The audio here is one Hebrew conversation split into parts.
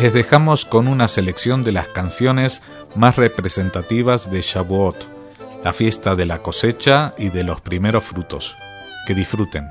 les dejamos con una selección de las canciones más representativas de Shavuot, la fiesta de la cosecha y de los primeros frutos. Que disfruten.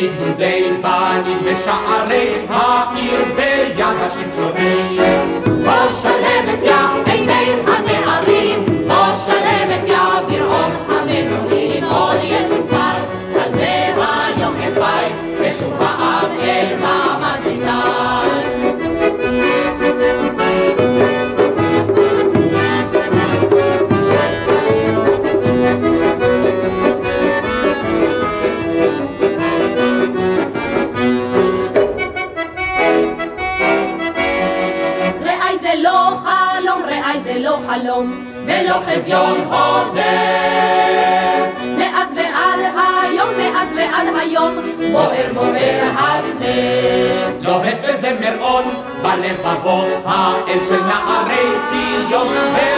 in vain by אפיפיון חוזר. מאז ועד היום, מאז ועד היום, בוער בוער הסנר. לוהט בזמר און, בלבבות האל של נערי ציון.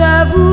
já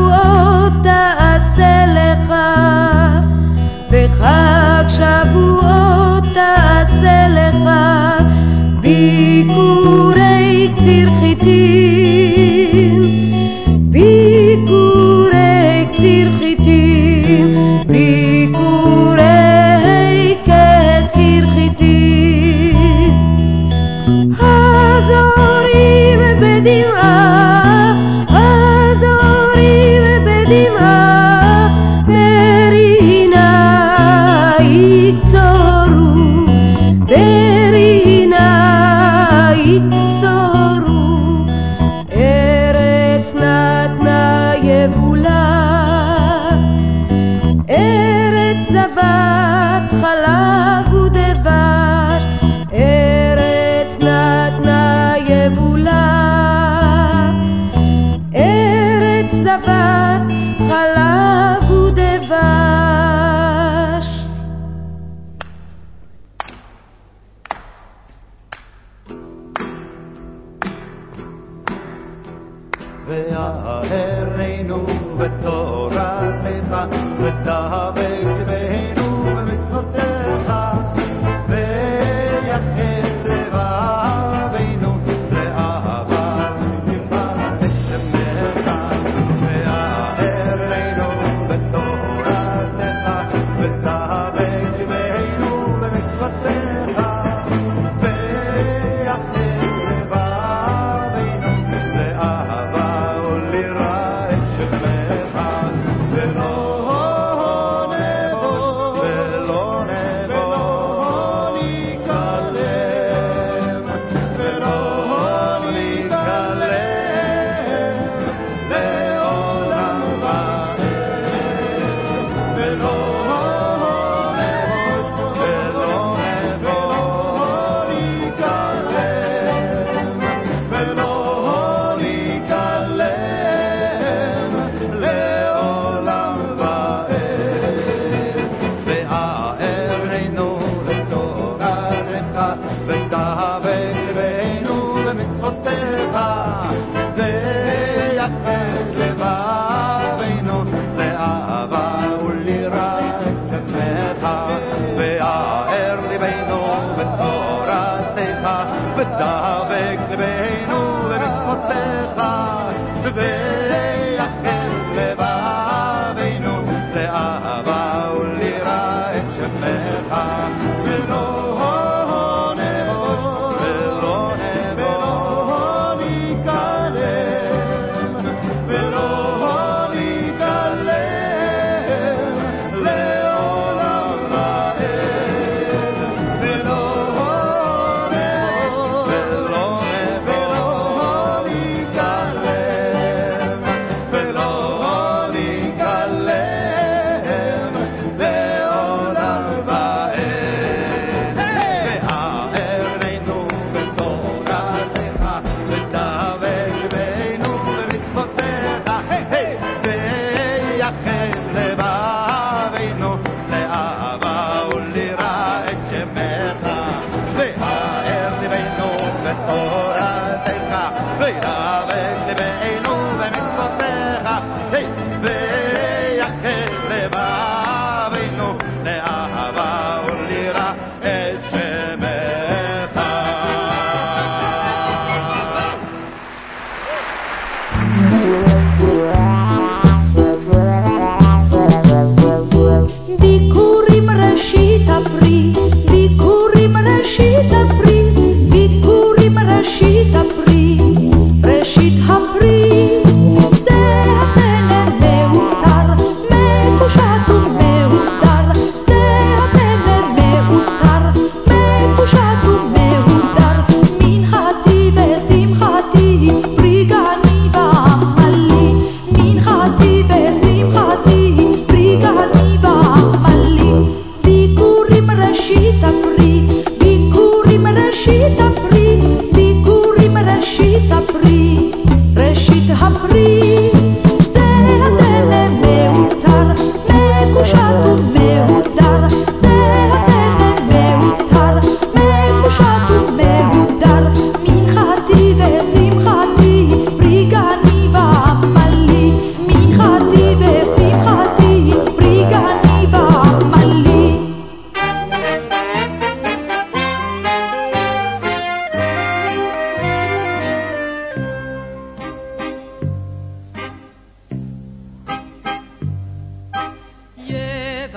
ויהא הרינו ותורתך ותהווה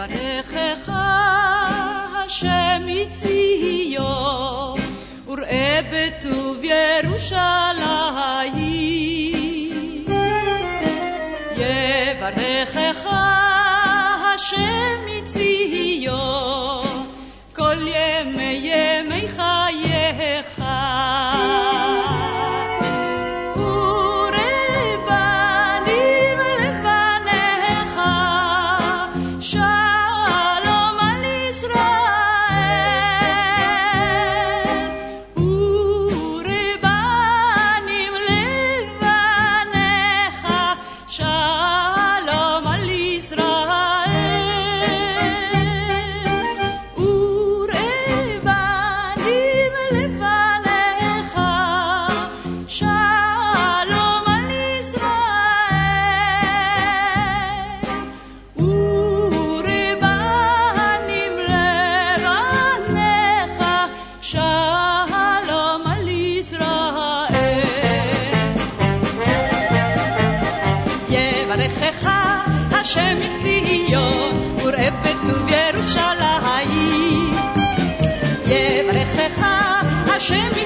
יברכך השם מציון וראה בטוב ירושלים. יברכך השם מציון וראה בטוב ירושלים. יברכך השם